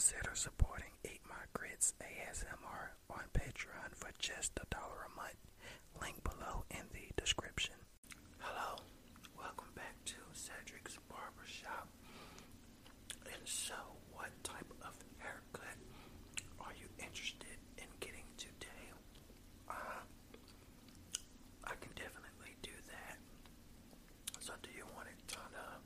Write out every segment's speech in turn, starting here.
Consider supporting Eat My Grits ASMR on Patreon for just a dollar a month. Link below in the description. Hello, welcome back to Cedric's Barbershop. And so, what type of haircut are you interested in getting today? Uh, I can definitely do that. So, do you want it kind of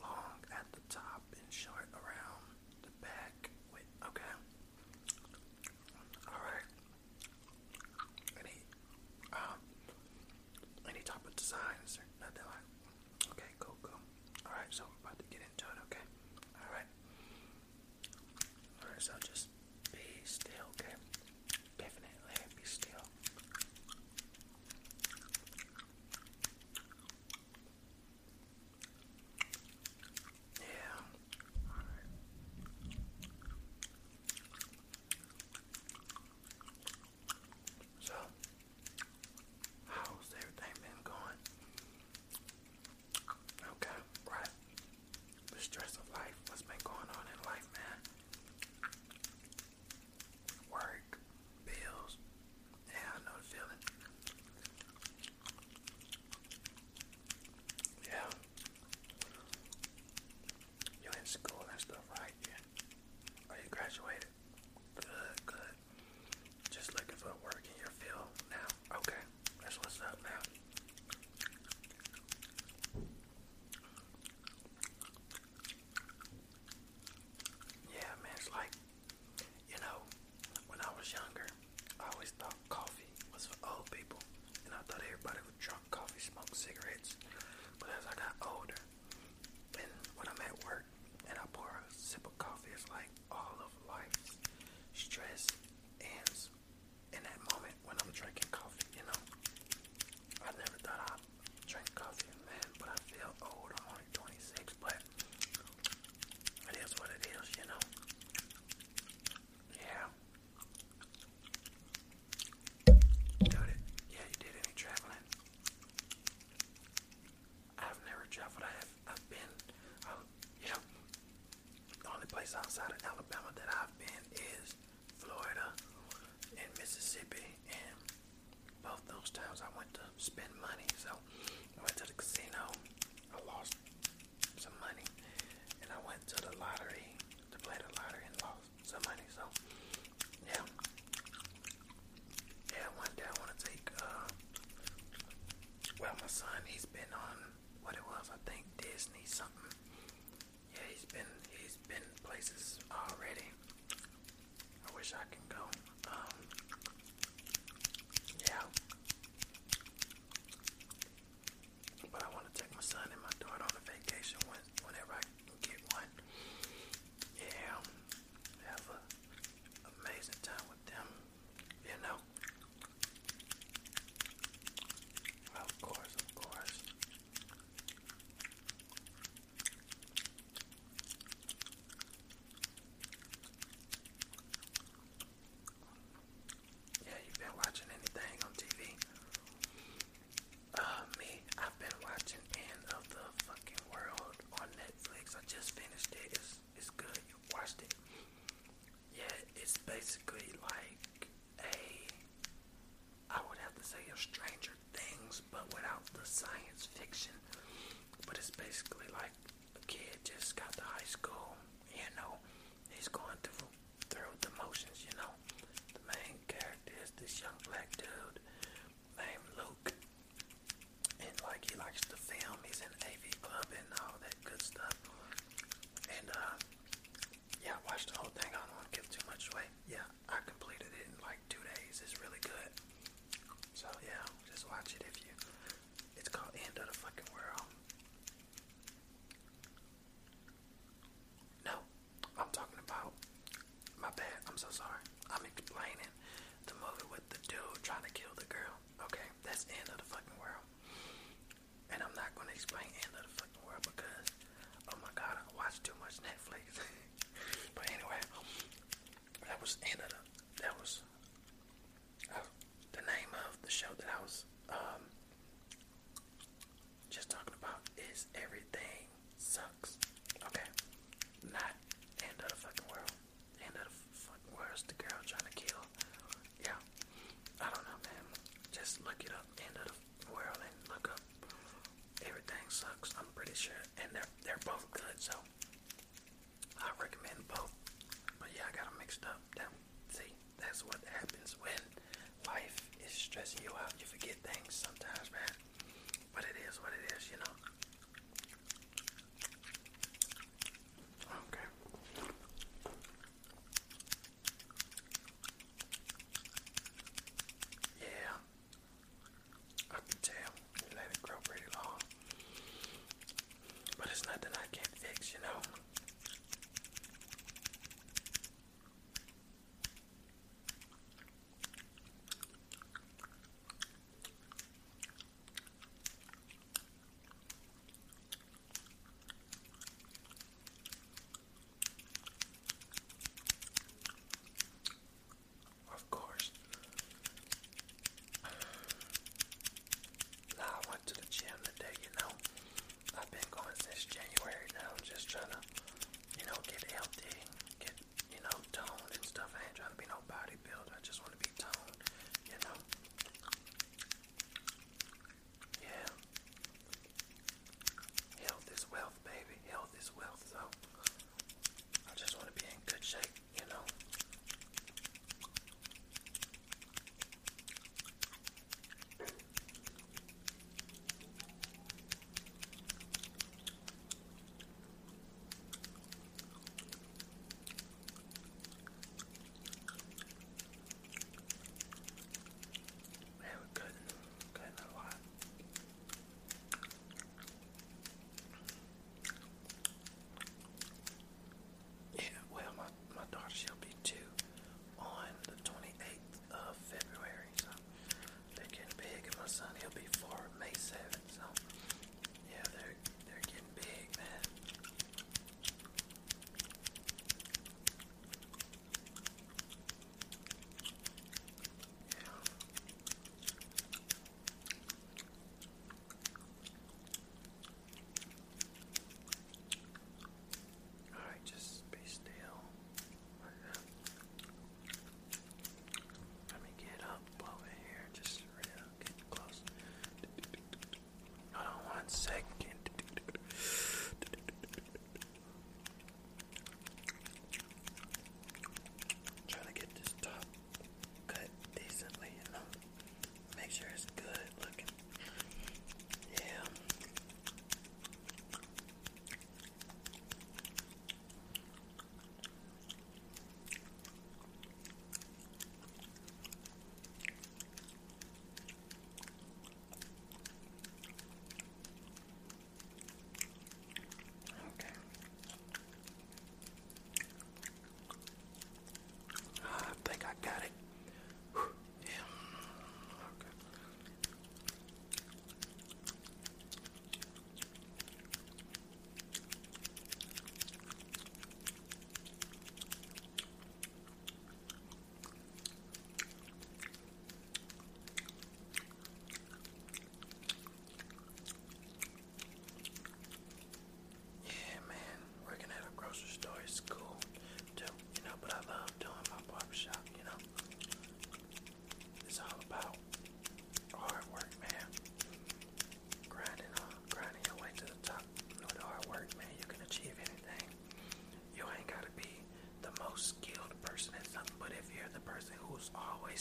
long at the top and short around the back? With okay. All right. Any um any type of designs or nothing like? Okay, cool, cool. All right, so we're about to get into it. Okay. All right. All right, so just I wish I can go. Um, science fiction, but it's basically like a kid just got to high school, you know, he's going through through the motions, you know. The main character is this young black dude named Luke. And like he likes to film, he's in A V Club and all that good stuff. And uh yeah, watch the whole thing, I don't want to give too much away. Yeah,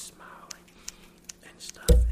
smiling and stuff